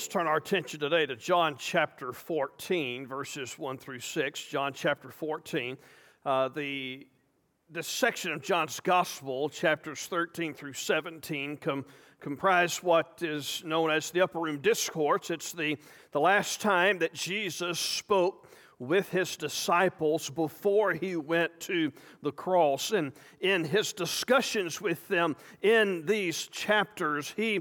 Let's turn our attention today to John chapter 14, verses 1 through 6. John chapter 14. Uh, the, this section of John's gospel, chapters 13 through 17, com, comprise what is known as the upper room discourse. It's the, the last time that Jesus spoke with his disciples before he went to the cross. And in his discussions with them in these chapters, he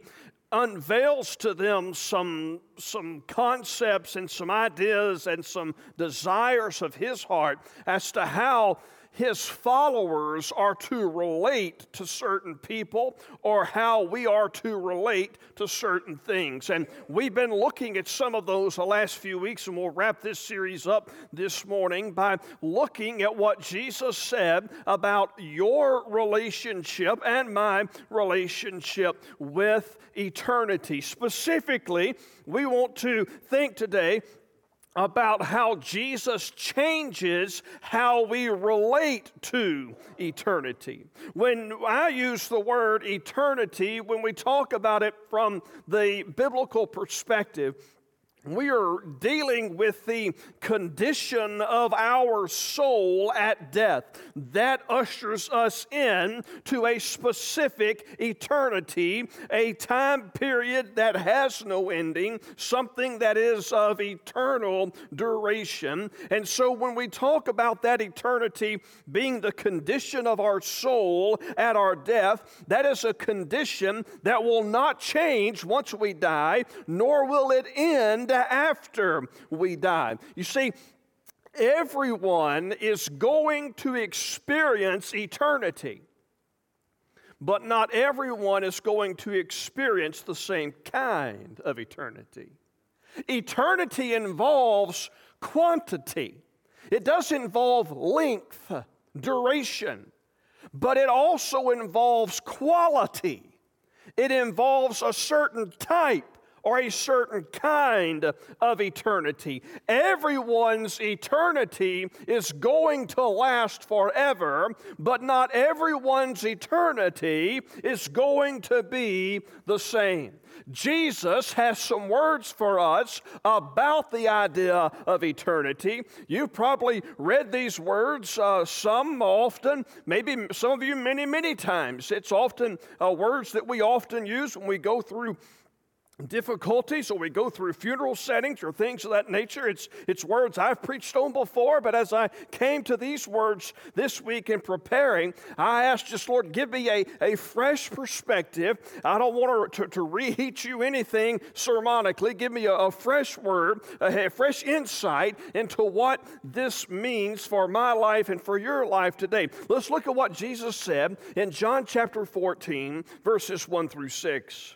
unveils to them some, some concepts and some ideas and some desires of his heart as to how his followers are to relate to certain people or how we are to relate to certain things. And we've been looking at some of those the last few weeks, and we'll wrap this series up this morning by looking at what Jesus said about your relationship and my relationship with eternity. Specifically, we want to think today about how Jesus changes how we relate to eternity. When I use the word eternity, when we talk about it from the biblical perspective, we are dealing with the condition of our soul at death. That ushers us in to a specific eternity, a time period that has no ending, something that is of eternal duration. And so when we talk about that eternity being the condition of our soul at our death, that is a condition that will not change once we die, nor will it end after we die. You see, everyone is going to experience eternity, but not everyone is going to experience the same kind of eternity. Eternity involves quantity, it does involve length, duration, but it also involves quality. It involves a certain type or a certain kind of eternity. Everyone's eternity is going to last forever, but not everyone's eternity is going to be the same. Jesus has some words for us about the idea of eternity. You've probably read these words, uh, some often, maybe some of you many, many times. It's often uh, words that we often use when we go through difficulties or we go through funeral settings or things of that nature. It's, it's words I've preached on before, but as I came to these words this week in preparing, I asked just, Lord, give me a, a fresh perspective. I don't want to, to, reheat you anything sermonically. Give me a, a fresh word, a, a fresh insight into what this means for my life and for your life today. Let's look at what Jesus said in John chapter 14, verses 1 through 6.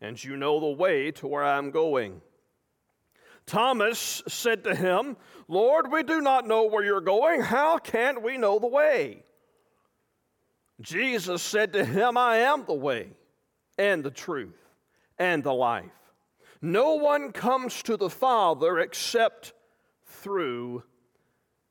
and you know the way to where I'm going. Thomas said to him, Lord, we do not know where you're going. How can we know the way? Jesus said to him, I am the way and the truth and the life. No one comes to the Father except through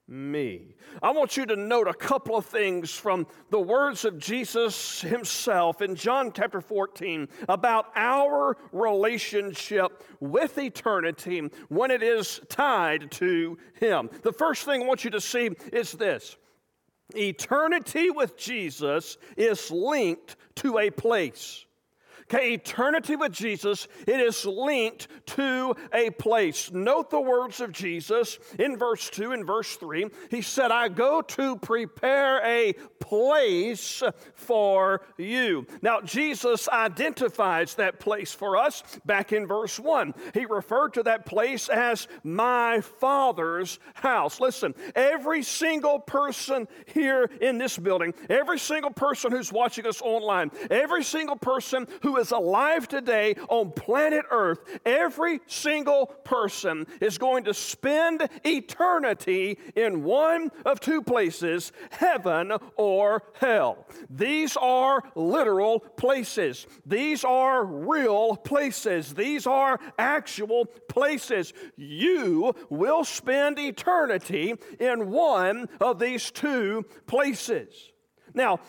me. I want you to note a couple of things from the words of Jesus himself in John chapter 14 about our relationship with eternity when it is tied to him. The first thing I want you to see is this eternity with Jesus is linked to a place. Okay, eternity with Jesus, it is linked to a place. Note the words of Jesus in verse 2 and verse 3. He said, I go to prepare a place for you. Now, Jesus identifies that place for us back in verse 1. He referred to that place as my Father's house. Listen, every single person here in this building, every single person who's watching us online, every single person who is alive today on planet Earth, every single person is going to spend eternity in one of two places heaven or hell. These are literal places, these are real places, these are actual places. You will spend eternity in one of these two places. Now,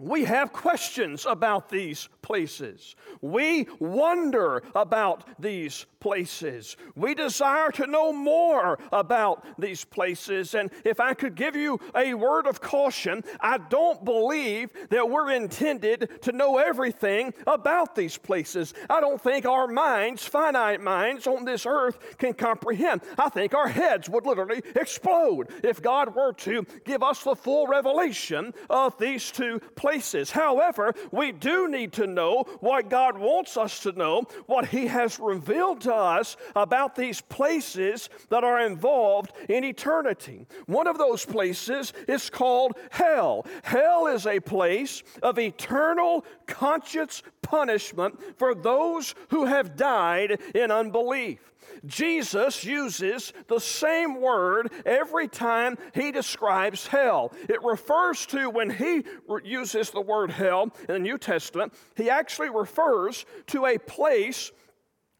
we have questions about these places. We wonder about these places. We desire to know more about these places. And if I could give you a word of caution, I don't believe that we're intended to know everything about these places. I don't think our minds, finite minds on this earth, can comprehend. I think our heads would literally explode if God were to give us the full revelation of these two places. However, we do need to know what God wants us to know, what He has revealed to us about these places that are involved in eternity. One of those places is called hell. Hell is a place of eternal conscious punishment for those who have died in unbelief. Jesus uses the same word every time he describes hell. It refers to, when he uses the word hell in the New Testament, he actually refers to a place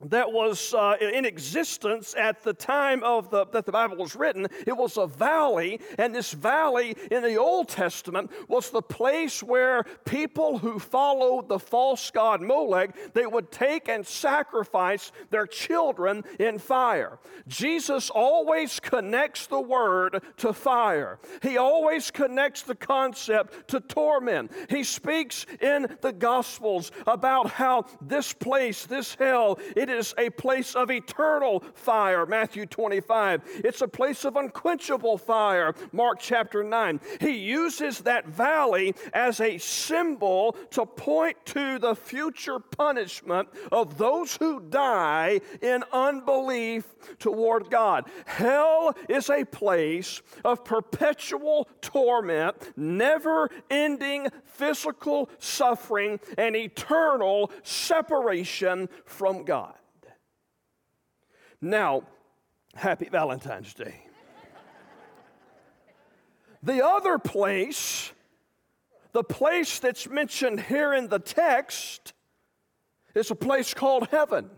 that was uh, in existence at the time of the, that the Bible was written. It was a valley, and this valley in the Old Testament was the place where people who followed the false god Molech they would take and sacrifice their children in fire. Jesus always connects the word to fire. He always connects the concept to torment. He speaks in the Gospels about how this place, this hell, it is a place of eternal fire, Matthew 25. It's a place of unquenchable fire, Mark chapter 9. He uses that valley as a symbol to point to the future punishment of those who die in unbelief toward God. Hell is a place of perpetual torment, never ending physical suffering, and eternal separation from God. Now, happy Valentine's Day. the other place, the place that's mentioned here in the text, is a place called heaven.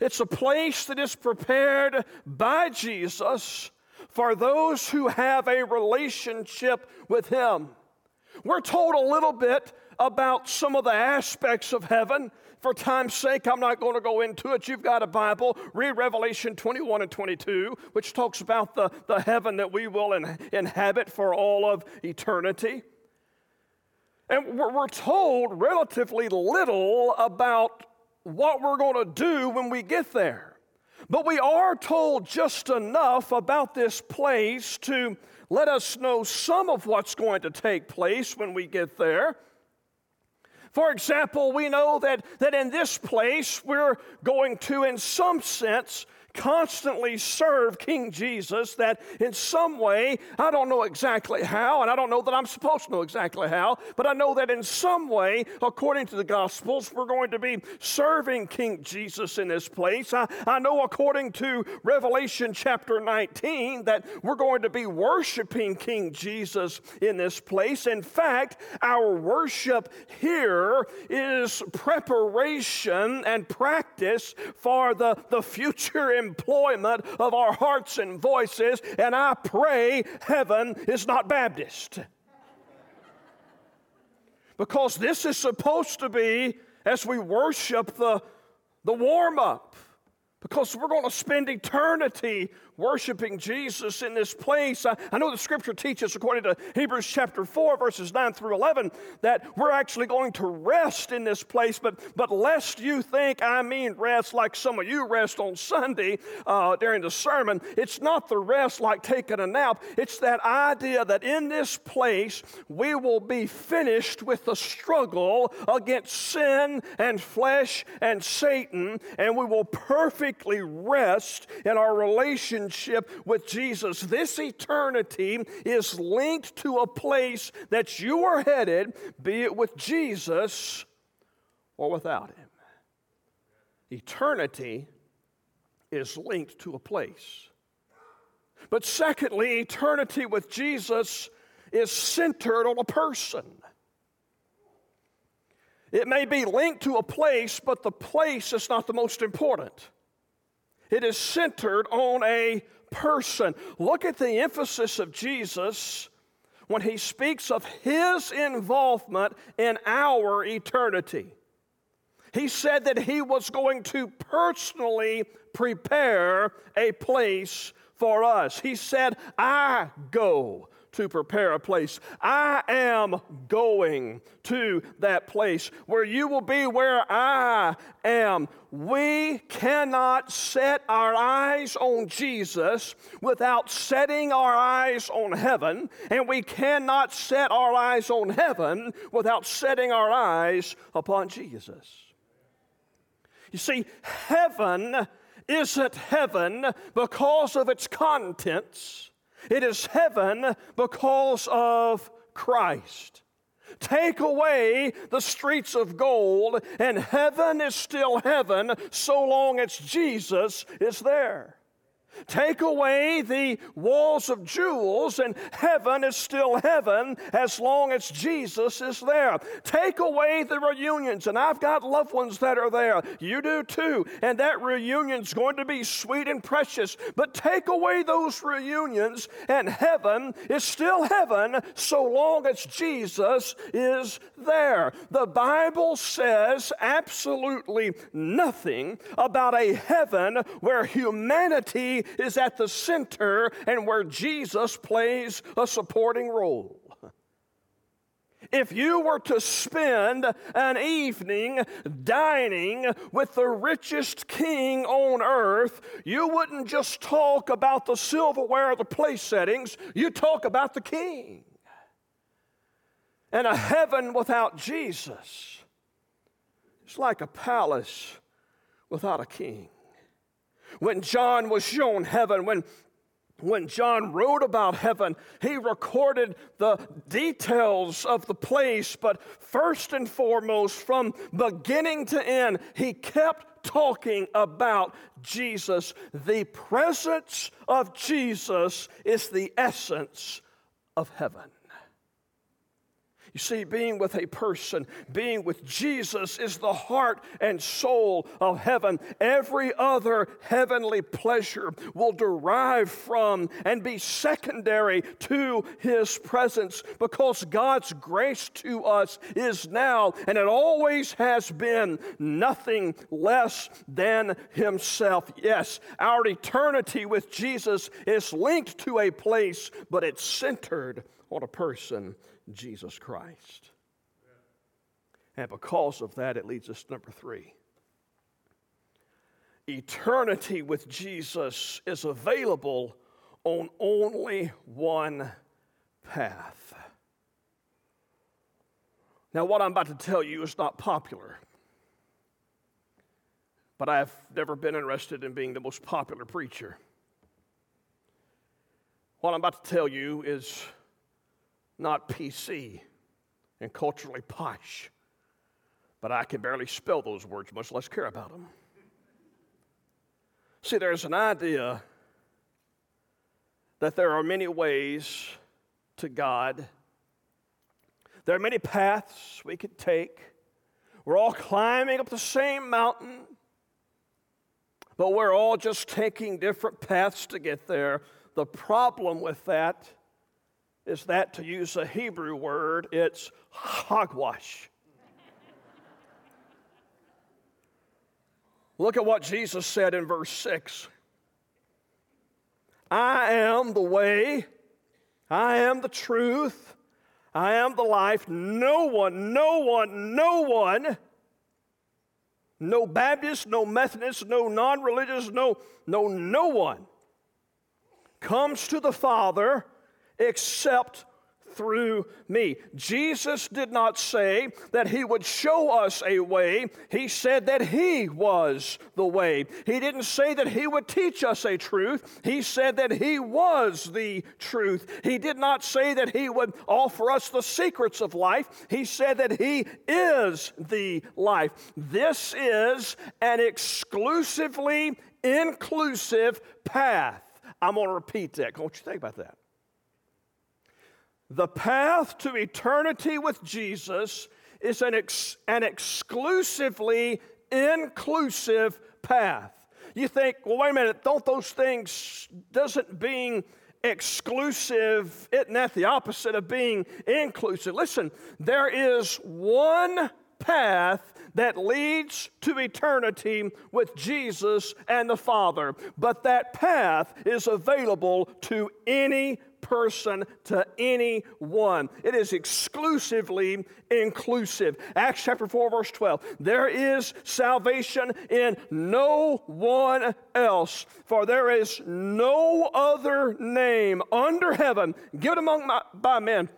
It's a place that is prepared by Jesus for those who have a relationship with Him. We're told a little bit about some of the aspects of heaven. For time's sake, I'm not going to go into it. You've got a Bible. Read Revelation 21 and 22, which talks about the, the heaven that we will in, inhabit for all of eternity. And we're, we're told relatively little about what we're going to do when we get there. But we are told just enough about this place to let us know some of what's going to take place when we get there. For example, we know that, that in this place we're going to, in some sense, constantly serve King Jesus, that in some way, I don't know exactly how, and I don't know that I'm supposed to know exactly how, but I know that in some way, according to the Gospels, we're going to be serving King Jesus in this place. I, I know according to Revelation chapter 19 that we're going to be worshiping King Jesus in this place. In fact, our worship here is preparation and practice for the, the future employment of our hearts and voices, and I pray heaven is not Baptist. because this is supposed to be, as we worship, the, the warm up. Because we're going to spend eternity worshiping Jesus in this place. I, I, know the scripture teaches, according to Hebrews chapter 4, verses 9 through 11, that we're actually going to rest in this place. But, but lest you think I mean rest like some of you rest on Sunday uh, during the sermon, it's not the rest like taking a nap. It's that idea that in this place we will be finished with the struggle against sin and flesh and Satan, and we will perfectly rest in our relationship relationship with Jesus. This eternity is linked to a place that you are headed, be it with Jesus or without Him. Eternity is linked to a place. But secondly, eternity with Jesus is centered on a person. It may be linked to a place, but the place is not the most important. It is centered on a person. Look at the emphasis of Jesus when he speaks of his involvement in our eternity. He said that he was going to personally prepare a place for us. He said, I go to prepare a place. I am going to that place where you will be where I am. We cannot set our eyes on Jesus without setting our eyes on heaven, and we cannot set our eyes on heaven without setting our eyes upon Jesus. You see, heaven isn't heaven because of its contents, it is heaven because of Christ. Take away the streets of gold, and heaven is still heaven so long as Jesus is there. Take away the walls of jewels, and heaven is still heaven as long as Jesus is there. Take away the reunions, and I've got loved ones that are there. You do too. And that reunion's going to be sweet and precious. But take away those reunions, and heaven is still heaven so long as Jesus is there. The Bible says absolutely nothing about a heaven where humanity is at the center and where Jesus plays a supporting role. If you were to spend an evening dining with the richest king on earth, you wouldn't just talk about the silverware or the place settings, you talk about the king. And a heaven without Jesus is like a palace without a king. When John was shown heaven, when when John wrote about heaven, he recorded the details of the place, but first and foremost, from beginning to end, he kept talking about Jesus. The presence of Jesus is the essence of heaven. You see, being with a person, being with Jesus is the heart and soul of heaven. Every other heavenly pleasure will derive from and be secondary to his presence because God's grace to us is now and it always has been nothing less than himself. Yes, our eternity with Jesus is linked to a place, but it's centered on a person Jesus Christ. And because of that, it leads us to number three. Eternity with Jesus is available on only one path. Now, what I'm about to tell you is not popular, but I've never been interested in being the most popular preacher. What I'm about to tell you is not PC and culturally posh, but I can barely spell those words, much less care about them. See, there's an idea that there are many ways to God. There are many paths we could take. We're all climbing up the same mountain, but we're all just taking different paths to get there. The problem with that is that, to use a Hebrew word, it's hogwash. Look at what Jesus said in verse 6 I am the way, I am the truth, I am the life. No one, no one, no one, no Baptist, no Methodist, no non religious, no, no, no one comes to the Father except through me. Jesus did not say that he would show us a way, he said that he was the way. He didn't say that he would teach us a truth, he said that he was the truth. He did not say that he would offer us the secrets of life, he said that he is the life. This is an exclusively inclusive path. I'm going to repeat that. I want you to think about that. The path to eternity with Jesus is an, ex- an exclusively inclusive path. You think, well, wait a minute, don't those things, doesn't being exclusive, isn't that the opposite of being inclusive? Listen, there is one path that leads to eternity with Jesus and the Father, but that path is available to any person to anyone. It is exclusively inclusive. Acts chapter 4, verse 12. There is salvation in no one else, for there is no other name under heaven given among my, by men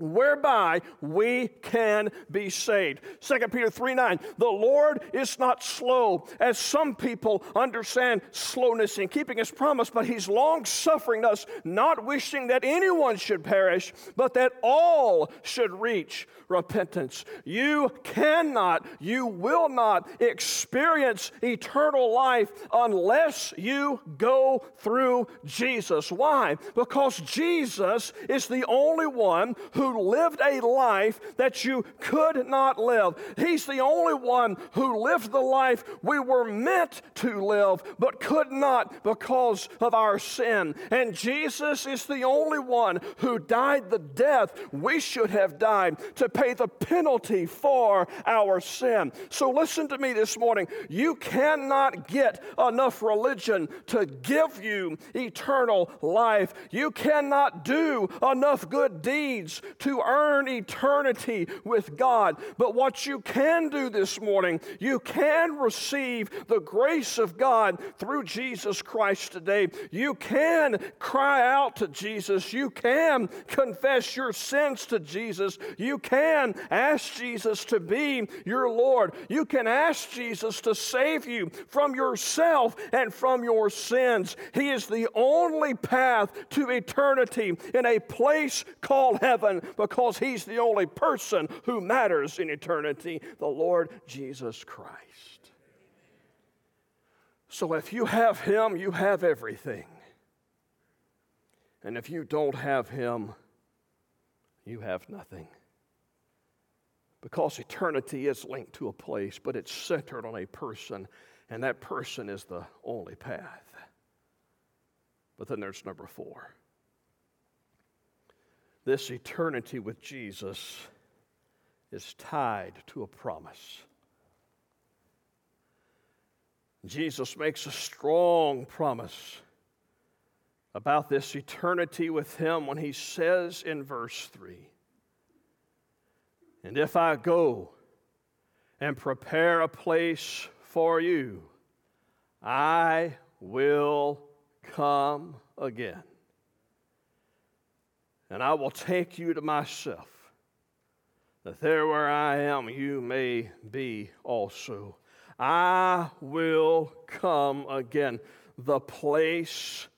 whereby we can be saved. 2 Peter 3 9, the Lord is not slow, as some people understand slowness in keeping his promise, but he's long suffering us, not wishing that anyone should perish, but that all should reach repentance. You cannot, you will not experience eternal life unless you go through Jesus. Why? Because Jesus is the only one lived a life that you could not live. He's the only one who lived the life we were meant to live, but could not because of our sin. And Jesus is the only one who died the death we should have died to pay the penalty for our sin. So listen to me this morning. You cannot get enough religion to give you eternal life. You cannot do enough good deeds to earn eternity with God. But what you can do this morning, you can receive the grace of God through Jesus Christ today. You can cry out to Jesus. You can confess your sins to Jesus. You can ask Jesus to be your Lord. You can ask Jesus to save you from yourself and from your sins. He is the only path to eternity in a place called heaven because He's the only person who matters in eternity, the Lord Jesus Christ. So if you have Him, you have everything. And if you don't have Him, you have nothing. Because eternity is linked to a place, but it's centered on a person, and that person is the only path. But then there's number four this eternity with Jesus is tied to a promise. Jesus makes a strong promise about this eternity with Him when He says in verse 3 And if I go and prepare a place for you, I will come again and I will take you to myself, that there where I am you may be also. I will come again. The place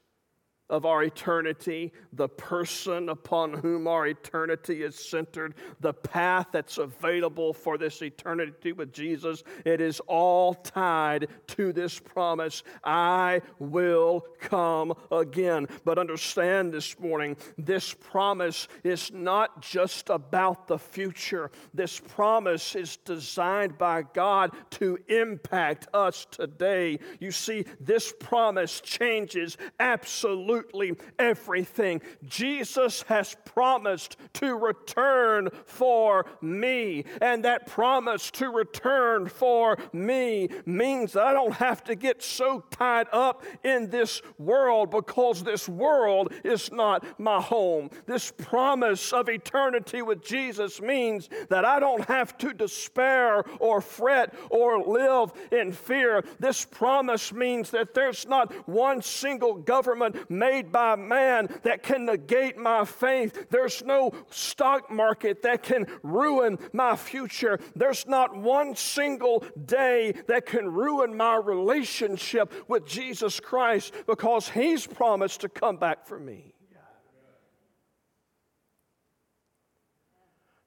of our eternity, the person upon whom our eternity is centered, the path that's available for this eternity with Jesus, it is all tied to this promise I will come again. But understand this morning, this promise is not just about the future, this promise is designed by God to impact us today. You see, this promise changes absolutely absolutely everything. Jesus has promised to return for me. And that promise to return for me means that I don't have to get so tied up in this world because this world is not my home. This promise of eternity with Jesus means that I don't have to despair or fret or live in fear. This promise means that there's not one single government made by man that can negate my faith. There's no stock market that can ruin my future. There's not one single day that can ruin my relationship with Jesus Christ because He's promised to come back for me.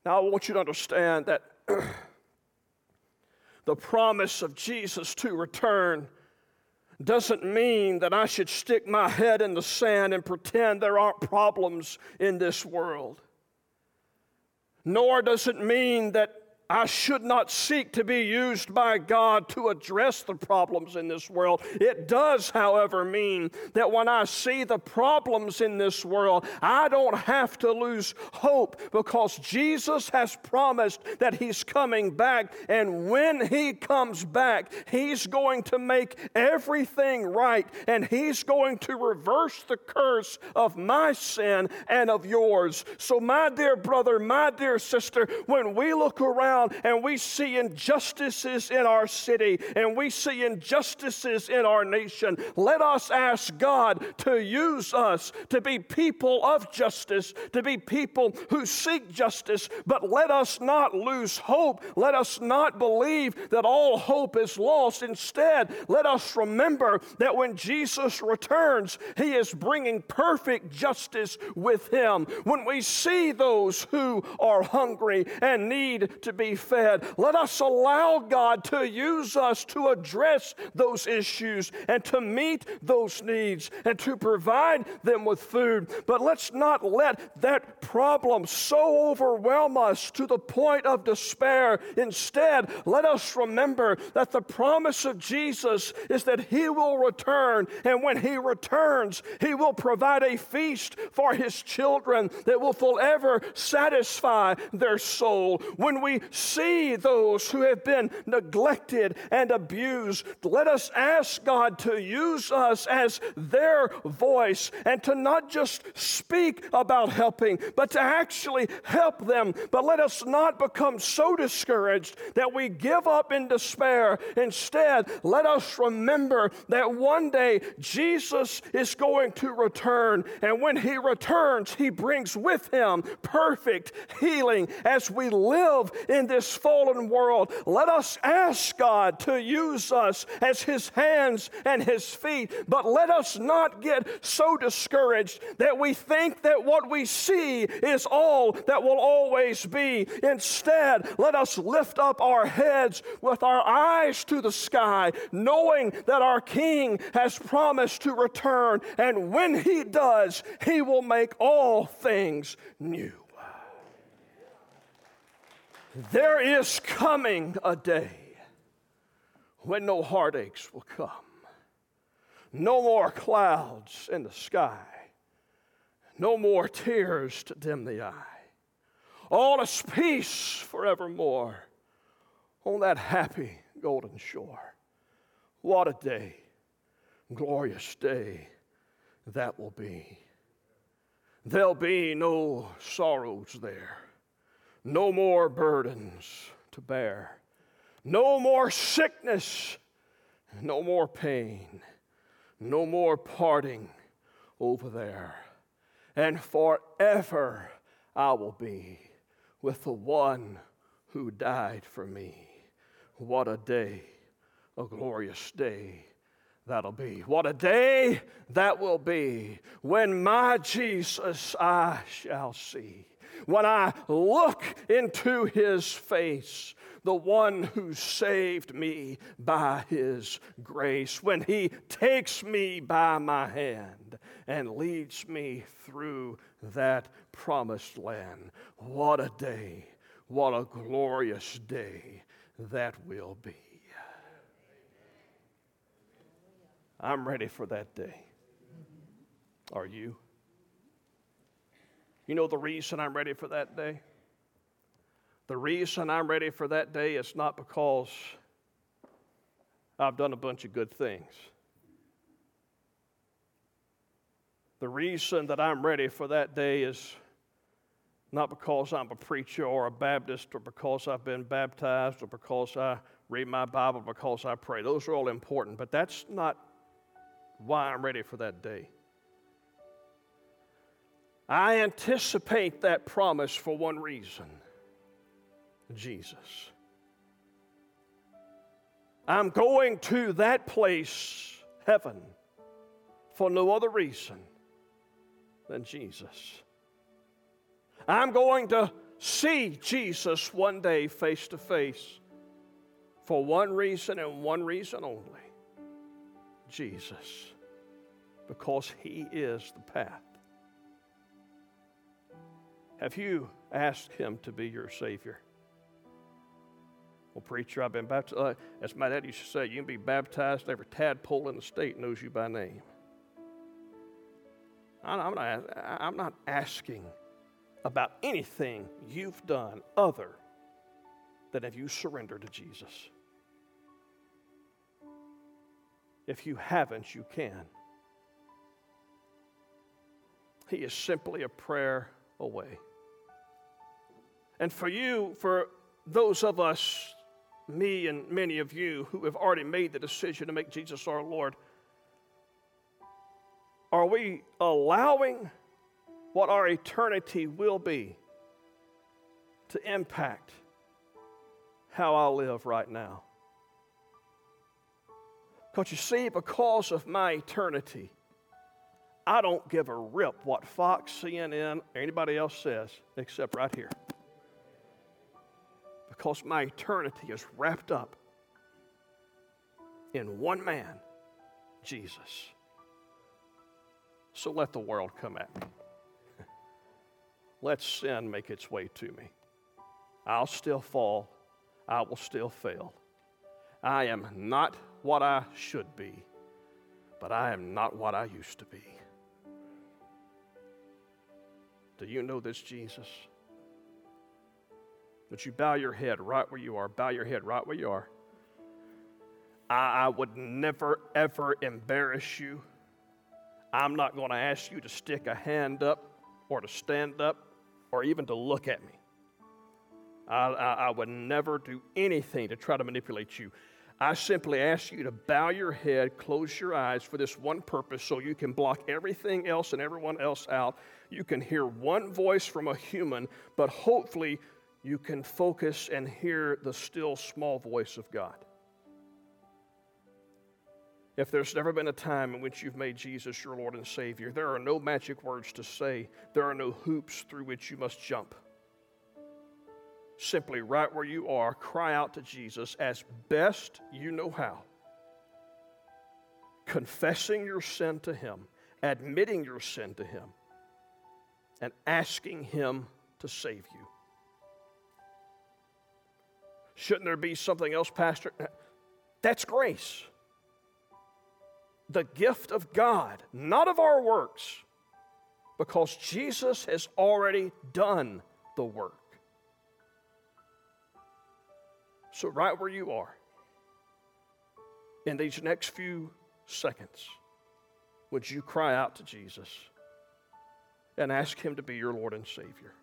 Now, I want you to understand that the promise of Jesus to return doesn't mean that I should stick my head in the sand and pretend there aren't problems in this world. Nor does it mean that I should not seek to be used by God to address the problems in this world. It does, however, mean that when I see the problems in this world, I don't have to lose hope because Jesus has promised that He's coming back. And when He comes back, He's going to make everything right and He's going to reverse the curse of my sin and of yours. So, my dear brother, my dear sister, when we look around, around and we see injustices in our city and we see injustices in our nation, let us ask God to use us to be people of justice, to be people who seek justice, but let us not lose hope. Let us not believe that all hope is lost. Instead, let us remember that when Jesus returns, he is bringing perfect justice with him. When we see those who are hungry and need to be be fed. Let us allow God to use us to address those issues and to meet those needs and to provide them with food. But let's not let that problem so overwhelm us to the point of despair. Instead, let us remember that the promise of Jesus is that He will return, and when He returns, He will provide a feast for His children that will forever satisfy their soul. When we see those who have been neglected and abused. Let us ask God to use us as their voice and to not just speak about helping, but to actually help them. But let us not become so discouraged that we give up in despair. Instead, let us remember that one day Jesus is going to return. And when he returns, he brings with him perfect healing as we live in this fallen world. Let us ask God to use us as His hands and His feet, but let us not get so discouraged that we think that what we see is all that will always be. Instead, let us lift up our heads with our eyes to the sky, knowing that our King has promised to return, and when He does, He will make all things new. There is coming a day when no heartaches will come, no more clouds in the sky, no more tears to dim the eye. All is peace forevermore on that happy golden shore. What a day, glorious day that will be. There'll be no sorrows there no more burdens to bear, no more sickness, no more pain, no more parting over there. And forever I will be with the one who died for me. What a day, a glorious day that'll be. What a day that will be when my Jesus I shall see when I look into his face, the one who saved me by his grace, when he takes me by my hand and leads me through that promised land. What a day! What a glorious day that will be. I'm ready for that day. Are you? You know the reason I'm ready for that day? The reason I'm ready for that day is not because I've done a bunch of good things. The reason that I'm ready for that day is not because I'm a preacher or a Baptist or because I've been baptized or because I read my Bible, or because I pray. Those are all important, but that's not why I'm ready for that day. I anticipate that promise for one reason Jesus. I'm going to that place, heaven, for no other reason than Jesus. I'm going to see Jesus one day face to face for one reason and one reason only Jesus, because He is the path. Have you asked Him to be your Savior? Well, preacher, I've been baptized. Uh, as my dad used to say, you can be baptized. Every tadpole in the state knows you by name. I'm not, I'm not asking about anything you've done other than have you surrendered to Jesus. If you haven't, you can. He is simply a prayer away. And for you, for those of us me and many of you who have already made the decision to make Jesus our Lord, are we allowing what our eternity will be to impact how I live right now? Because you see, because of my eternity, I don't give a rip what Fox, CNN, or anybody else says, except right here because my eternity is wrapped up in one man, Jesus. So let the world come at me. Let sin make its way to me. I'll still fall. I will still fail. I am not what I should be, but I am not what I used to be. Do you know this Jesus? Would you bow your head right where you are? Bow your head right where you are. I, I would never, ever embarrass you. I'm not going to ask you to stick a hand up or to stand up or even to look at me. I, I, I would never do anything to try to manipulate you. I simply ask you to bow your head, close your eyes for this one purpose so you can block everything else and everyone else out. You can hear one voice from a human, but hopefully you can focus and hear the still small voice of God. If there's never been a time in which you've made Jesus your Lord and Savior, there are no magic words to say, there are no hoops through which you must jump. Simply, right where you are, cry out to Jesus as best you know how, confessing your sin to Him, admitting your sin to Him, and asking Him to save you. Shouldn't there be something else, Pastor? That's grace. The gift of God, not of our works, because Jesus has already done the work. So, right where you are, in these next few seconds, would you cry out to Jesus and ask Him to be your Lord and Savior?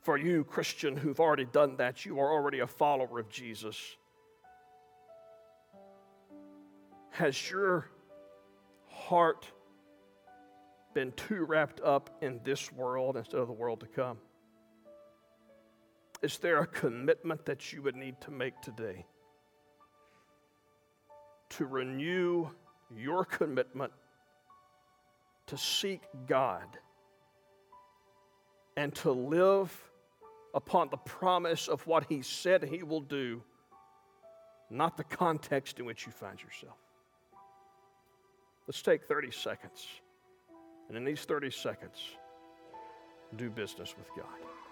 For you, Christian, who've already done that, you are already a follower of Jesus. Has your heart been too wrapped up in this world instead of the world to come? Is there a commitment that you would need to make today to renew your commitment to seek God and to live upon the promise of what he said he will do, not the context in which you find yourself. Let's take 30 seconds. And in these 30 seconds, do business with God.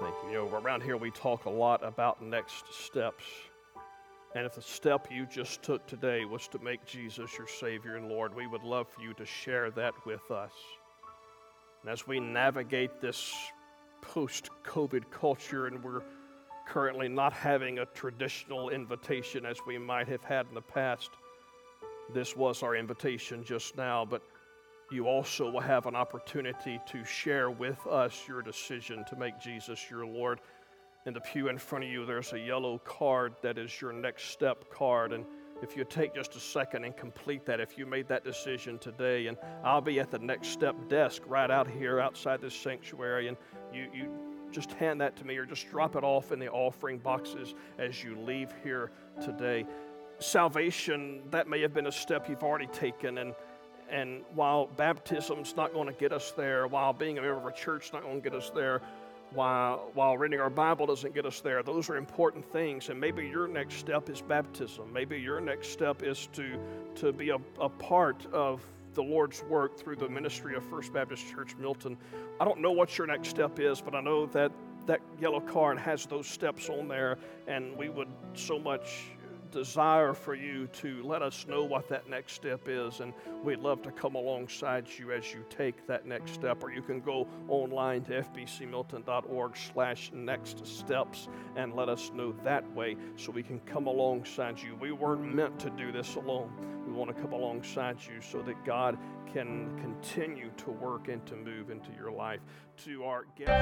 Thank you. You know, around here we talk a lot about next steps. And if the step you just took today was to make Jesus your Savior and Lord, we would love for you to share that with us. And as we navigate this post COVID culture, and we're currently not having a traditional invitation as we might have had in the past, this was our invitation just now, but you also will have an opportunity to share with us your decision to make Jesus your Lord. In the pew in front of you, there's a yellow card that is your next step card. And if you take just a second and complete that, if you made that decision today, and I'll be at the next step desk right out here outside this sanctuary, and you, you just hand that to me or just drop it off in the offering boxes as you leave here today. Salvation, that may have been a step you've already taken, and and while baptism's not going to get us there, while being a member of a church is not going to get us there, while, while reading our Bible doesn't get us there, those are important things. And maybe your next step is baptism. Maybe your next step is to, to be a, a part of the Lord's work through the ministry of First Baptist Church Milton. I don't know what your next step is, but I know that that yellow card has those steps on there, and we would so much desire for you to let us know what that next step is, and we'd love to come alongside you as you take that next step. Or you can go online to fbcmilton.org slash next steps and let us know that way so we can come alongside you. We weren't meant to do this alone. We want to come alongside you so that God can continue to work and to move into your life. To our guests.